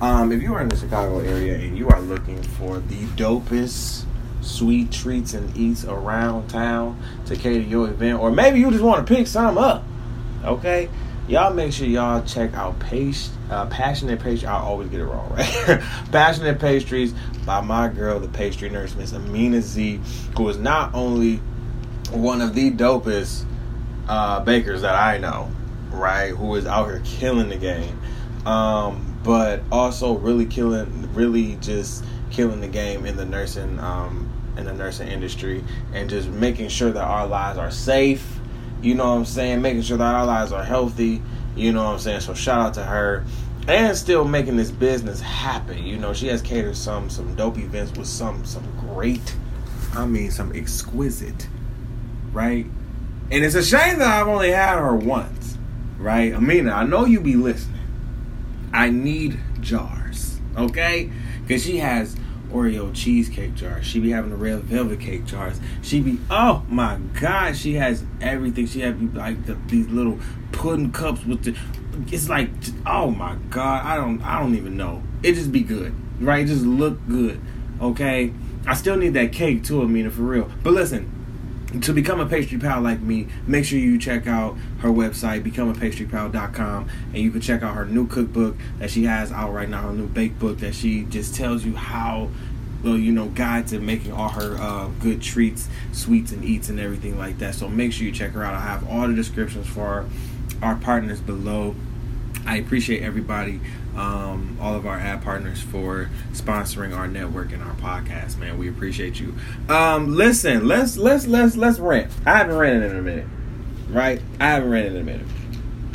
um, if you are in the Chicago area and you are looking for the dopest sweet treats and eats around town to cater your event, or maybe you just want to pick some up, okay? Y'all make sure y'all check out Pace, uh, Passionate Pastry. I always get it wrong, right? Passionate Pastries by my girl, the pastry nurse, Miss Amina Z, who is not only one of the dopest uh, bakers that I know, right? Who is out here killing the game, um, but also really killing, really just killing the game in the nursing, um, in the nursing industry, and just making sure that our lives are safe. You know what I'm saying? Making sure that our lives are healthy. You know what I'm saying? So shout out to her. And still making this business happen. You know, she has catered some some dope events with some some great, I mean some exquisite right? And it's a shame that I've only had her once, right? Amina, I know you be listening. I need jars, okay? Because she has Oreo cheesecake jars. She be having the red velvet cake jars. She be oh my god, she has everything. She have like the, these little pudding cups with the. It's like oh my god, I don't I don't even know. It just be good, right? It just look good, okay? I still need that cake too, Amina, for real. But listen, to become a pastry pal like me, make sure you check out her website, becomeapastrypal.com, and you can check out her new cookbook that she has out right now, her new bake book that she just tells you how, well, you know, guides to making all her uh, good treats, sweets, and eats and everything like that. So make sure you check her out. I have all the descriptions for our partners below. I appreciate everybody, um, all of our ad partners for sponsoring our network and our podcast. Man, we appreciate you. Um, listen, let's let's let's let's rant. I haven't ranted in a minute, right? I haven't ranted in a minute,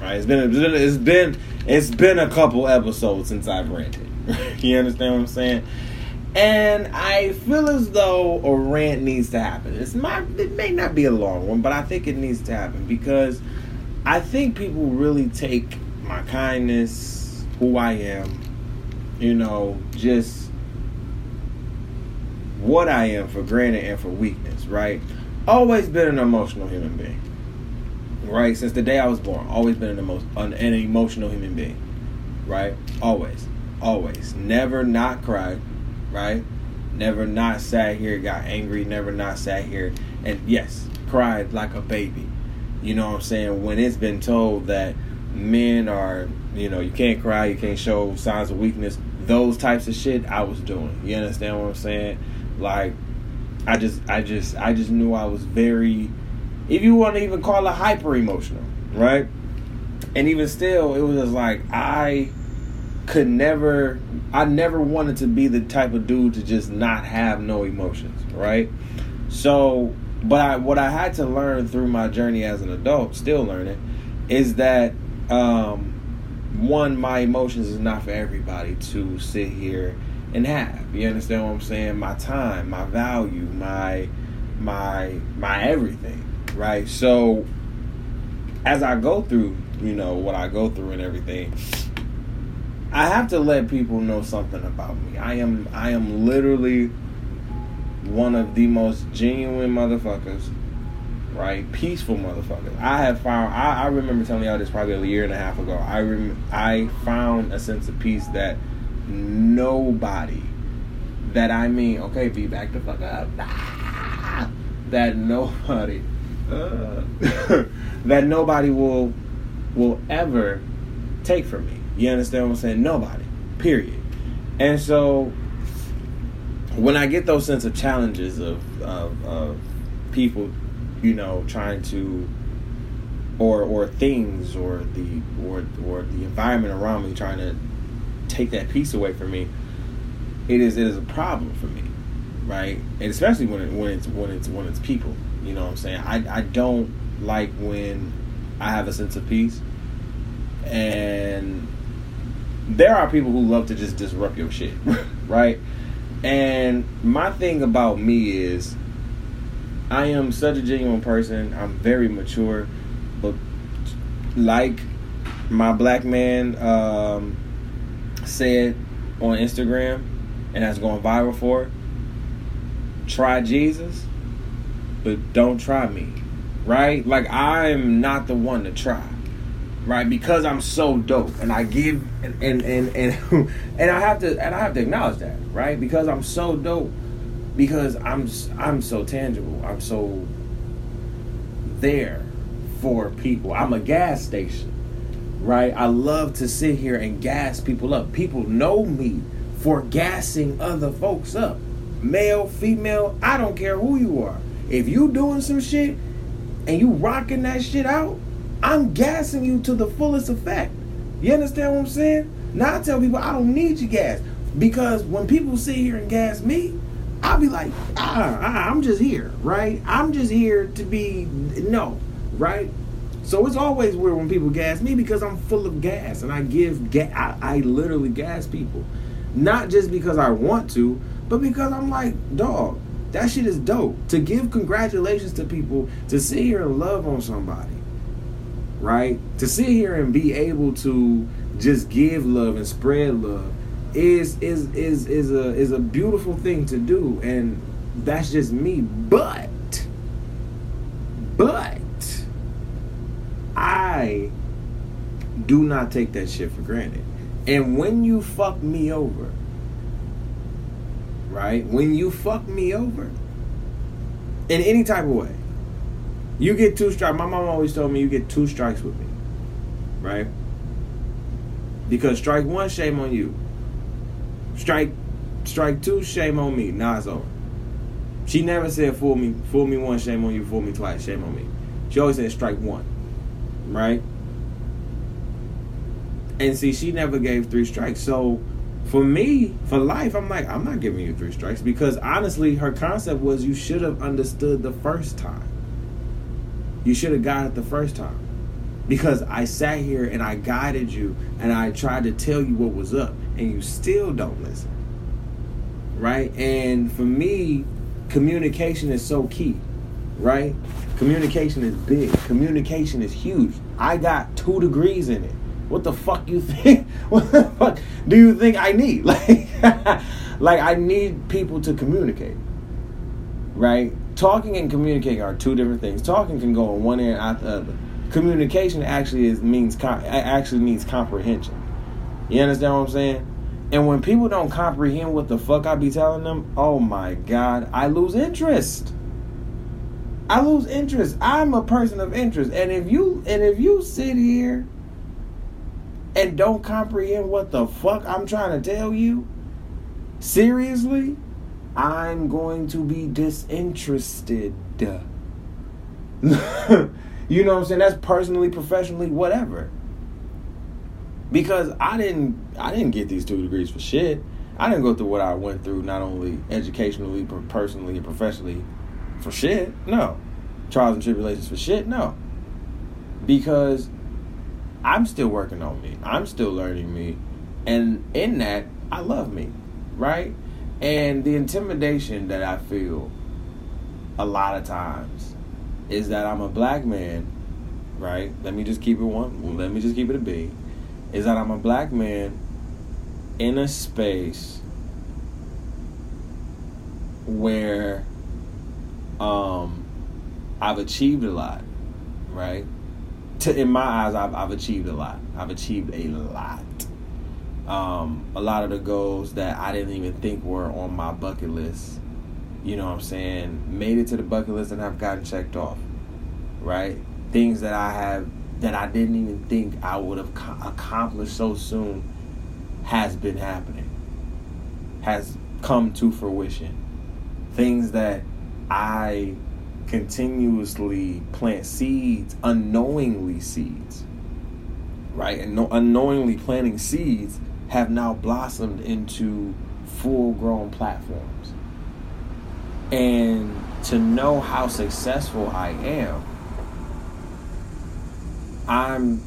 right? It's been it's been it's been a couple episodes since I've ranted. you understand what I'm saying? And I feel as though a rant needs to happen. It's my, it may not be a long one, but I think it needs to happen because I think people really take my kindness, who I am, you know, just what I am for granted and for weakness, right? Always been an emotional human being, right? Since the day I was born, always been an, emo- an, an emotional human being, right? Always, always. Never not cried, right? Never not sat here, got angry, never not sat here, and yes, cried like a baby. You know what I'm saying? When it's been told that men are, you know, you can't cry, you can't show signs of weakness, those types of shit I was doing. You understand what I'm saying? Like I just I just I just knew I was very if you want to even call it hyper emotional, right? And even still it was just like I could never I never wanted to be the type of dude to just not have no emotions, right? So but I, what I had to learn through my journey as an adult, still learning, is that um, one, my emotions is not for everybody to sit here and have. You understand what I'm saying? My time, my value, my my my everything, right? So as I go through, you know, what I go through and everything, I have to let people know something about me. I am I am literally one of the most genuine motherfuckers, right? Peaceful motherfuckers. I have found. I, I remember telling y'all this probably a year and a half ago. I rem, I found a sense of peace that nobody that I mean, okay, be back the fuck up. That nobody, uh, that nobody will will ever take from me. You understand what I'm saying? Nobody. Period. And so when I get those sense of challenges of, of, of people, you know, trying to or or things or the or or the environment around me trying to take that peace away from me, it is it is a problem for me, right? And especially when it, when it's when it's when it's people. You know what I'm saying? I I don't like when I have a sense of peace, and there are people who love to just disrupt your shit, right? And my thing about me is, I am such a genuine person. I'm very mature, but like my black man um, said on Instagram, and that's going viral for. Try Jesus, but don't try me, right? Like I'm not the one to try right? Because I'm so dope, and I give, and and and and, and I have to, and I have to acknowledge that, right? Because I'm so dope, because I'm I'm so tangible, I'm so there for people. I'm a gas station, right? I love to sit here and gas people up. People know me for gassing other folks up, male, female. I don't care who you are. If you doing some shit and you rocking that shit out I'm gassing you to the fullest effect. You understand what I'm saying? Now I tell people I don't need your gas because when people sit here and gas me, I'll be like, ah, ah, I'm just here, right? I'm just here to be no, right? So it's always weird when people gas me because I'm full of gas and I give gas. I, I literally gas people, not just because I want to, but because I'm like, dog, that shit is dope. To give congratulations to people, to sit here and love on somebody right? To sit here and be able to just give love and spread love is is is is a is a beautiful thing to do and that's just me but but I do not take that shit for granted. And when you fuck me over, right? When you fuck me over in any type of way, you get two strikes. My mom always told me you get two strikes with me, right? Because strike one, shame on you. Strike, strike two, shame on me. Now it's over. She never said fool me, fool me once, shame on you, fool me twice, shame on me. She always said strike one, right? And see, she never gave three strikes. So for me, for life, I'm like, I'm not giving you three strikes because honestly, her concept was you should have understood the first time. You should have got it the first time. Because I sat here and I guided you and I tried to tell you what was up and you still don't listen. right? And for me, communication is so key, right? Communication is big. Communication is huge. I got two degrees in it. What the fuck you think? What the fuck do you think I need? Like, like I need people to communicate, right? Talking and communicating are two different things. Talking can go on one end out the other. Communication actually is means actually means comprehension. You understand what I'm saying? And when people don't comprehend what the fuck I be telling them, oh my god, I lose interest. I lose interest. I'm a person of interest. And if you and if you sit here and don't comprehend what the fuck I'm trying to tell you, seriously, I'm going to be disinterested. you know what I'm saying? That's personally, professionally, whatever. Because I didn't I didn't get these two degrees for shit. I didn't go through what I went through not only educationally, but personally and professionally for shit. No. Trials and tribulations for shit. No. Because I'm still working on me. I'm still learning me. And in that, I love me, right? And the intimidation that I feel a lot of times is that I'm a black man, right? Let me just keep it one, let me just keep it a B. Is that I'm a black man in a space where um I've achieved a lot, right? to, in my eyes, I've, I've achieved a lot. I've achieved a lot. Um, a lot of the goals that I didn't even think were on my bucket list, you know what I'm saying, made it to the bucket list and have gotten checked off, right? Things that I have that I didn't even think I would have accomplished so soon has been happening, has come to fruition. Things that I continuously plant seeds, unknowingly seeds, right? And unknowingly planting seeds have now blossomed into full grown platforms. And to know how successful I am, I'm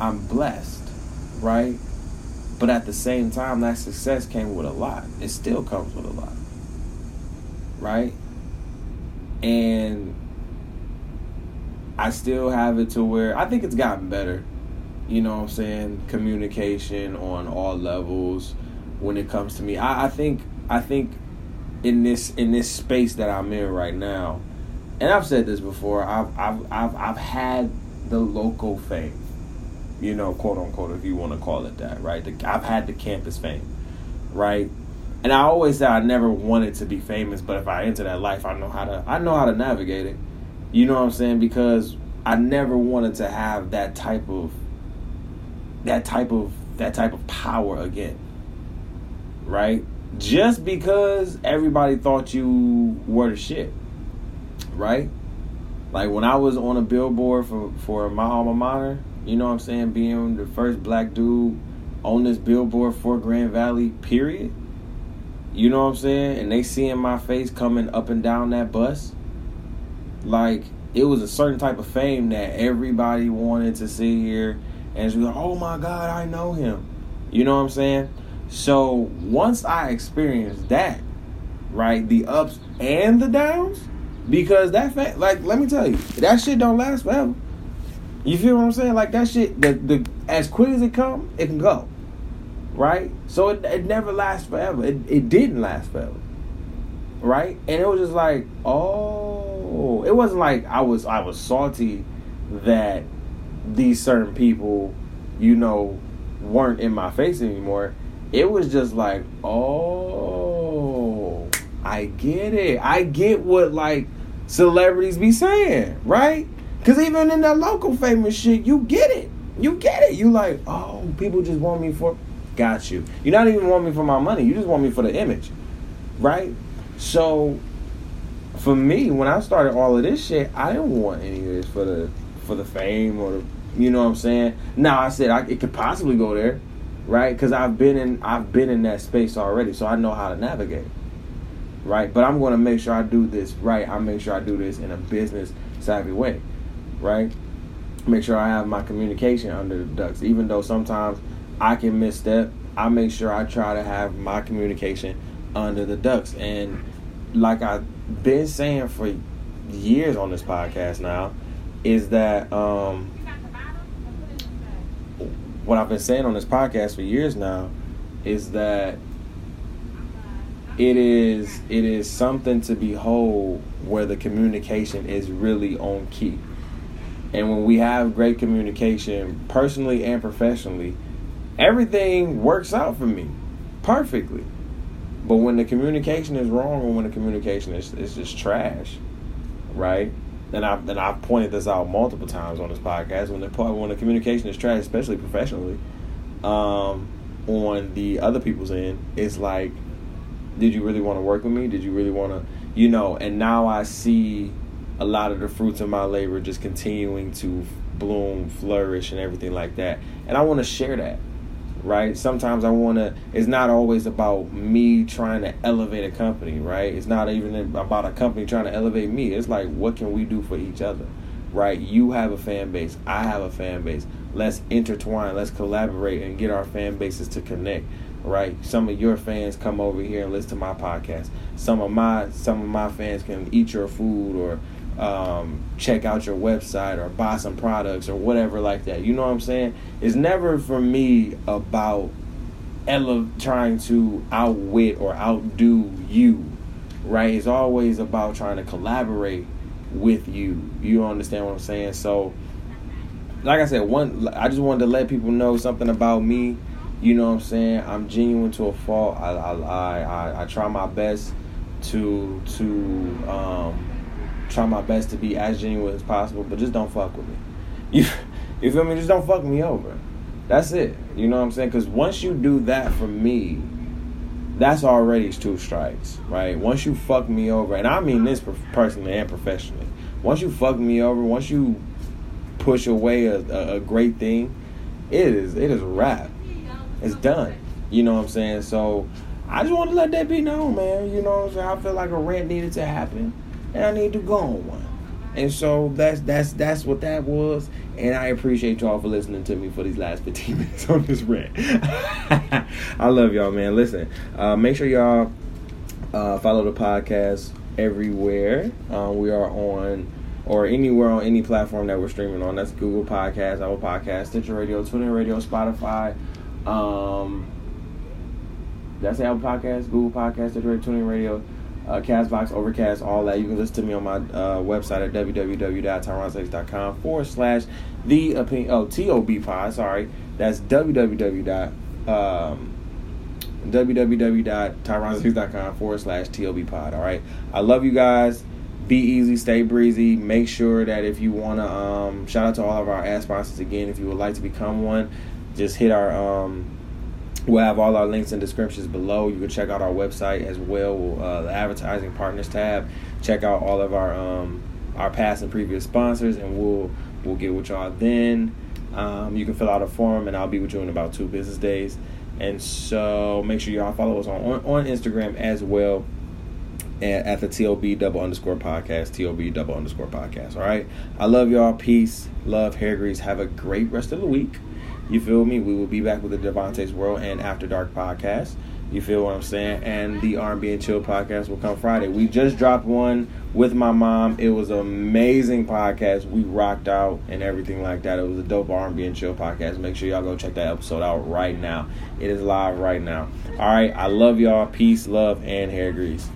I'm blessed, right? But at the same time, that success came with a lot. It still comes with a lot, right? and I still have it to where I think it's gotten better. You know what I'm saying? Communication on all levels when it comes to me. I, I think I think in this in this space that I'm in right now, and I've said this before, I've I've I've, I've had the local fame. You know, quote unquote, if you want to call it that, right? The, I've had the campus fame, right? and I always said I never wanted to be famous, but if I enter that life, I know how to I know how to navigate it. You know what I'm saying? Because I never wanted to have that type of that type of that type of power again. Right? Just because everybody thought you were the shit. Right? Like when I was on a billboard for for my alma mater, you know what I'm saying, being the first black dude on this billboard for Grand Valley, period you know what I'm saying? And they seeing my face coming up and down that bus. Like it was a certain type of fame that everybody wanted to see here, and she was like, "Oh my God, I know him." You know what I'm saying? So once I experienced that, right, the ups and the downs, because that fact, like, let me tell you, that shit don't last forever. You feel what I'm saying? Like that shit, the the as quick as it come, it can go right? So it, it never lasts forever. It, it didn't last forever, right? And it was just like, oh, it wasn't like I was I was salty that these certain people, you know, weren't in my face anymore. It was just like, oh, I get it. I get what like celebrities be saying, right? Because even in that local famous shit, you get it. You get it. You like, oh, people just want me for Got you. You not even want me for my money. You just want me for the image, right? So, for me, when I started all of this shit, I didn't want any of this for the for the fame or the, you know what I'm saying. Now I said I, it could possibly go there, right? Because I've been in I've been in that space already, so I know how to navigate, right? But I'm going to make sure I do this right. I make sure I do this in a business savvy way, right? Make sure I have my communication under the ducks, even though sometimes I can misstep. I make sure I try to have my communication under the ducks. And like I've been saying for years on this podcast now, is that um, what I've been saying on this podcast for years now is that it is it is something to behold where the communication is really on key. And when we have great communication, personally and professionally, everything works out for me perfectly. But when the communication is wrong or when the communication is, is just trash, right? And I've and I've pointed this out multiple times on this podcast. When the when the communication is trash, especially professionally, um, on the other people's end, it's like, did you really want to work with me? Did you really want to, you know? And now I see a lot of the fruits of my labor just continuing to bloom, flourish, and everything like that. And I want to share that right? Sometimes I want to, it's not always about me trying to elevate a company, right? It's not even about a company trying to elevate me. It's like, what can we do for each other, right? You have a fan base, I have a fan base. Let's intertwine, let's collaborate and get our fan bases to connect. Right, some of your fans come over here and listen to my podcast. Some of my some of my fans can eat your food or um, check out your website or buy some products or whatever like that. You know what I'm saying? It's never for me about ele- trying to outwit or outdo you, right? It's always about trying to collaborate with you. You understand what I'm saying? So, like I said, one, I just wanted to let people know something about me. You know what I'm saying? I'm genuine to a fault. I I I, I try my best to to um, try my best to be as genuine as possible, but just don't fuck with me. You, you feel me? Just don't fuck me over. That's it. You know what I'm saying? Because once you do that for me, that's already two strikes, right? Once you fuck me over, and I mean this personally and professionally. Once you fuck me over, once you push away a, a, a great thing, it is it is a wrap. It's done. You know what I'm saying? So I just want to let that be known, man. You know what I'm saying? I feel like a rant needed to happen and I need to go on one. And so that's that's that's what that was. And I appreciate y'all for listening to me for these last 15 minutes on this rant. I love y'all, man. Listen, uh, make sure y'all uh, follow the podcast everywhere. Uh, we are on or anywhere on any platform that we're streaming on. That's Google Podcast, Apple Podcast, Stitcher Radio, TuneIn Radio, Spotify. Um, that's Apple Podcast, Google Podcast, Radio, TuneIn Radio uh, Castbox, Overcast, all that. You can listen to me on my uh, website at www.tyronsaves.com forward slash the opinion. Oh, TOB pod. Sorry, that's www. Um, www.tyronsaves.com forward slash TOB pod. All right. I love you guys. Be easy, stay breezy. Make sure that if you want to, um, shout out to all of our ad sponsors again. If you would like to become one, just hit our um, We'll have all our links and descriptions below. You can check out our website as well, uh, the advertising partners tab. Check out all of our um, our past and previous sponsors, and we'll we'll get with y'all then. Um, you can fill out a form, and I'll be with you in about two business days. And so make sure y'all follow us on on, on Instagram as well at, at the TOB double underscore podcast, TOB double underscore podcast. All right. I love y'all. Peace, love, hair grease. Have a great rest of the week. You feel me? We will be back with the DeVonta's World and After Dark podcast. You feel what I'm saying? And the R&B and Chill podcast will come Friday. We just dropped one with my mom. It was an amazing podcast. We rocked out and everything like that. It was a dope R&B and Chill podcast. Make sure y'all go check that episode out right now. It is live right now. All right. I love y'all. Peace, love, and hair grease.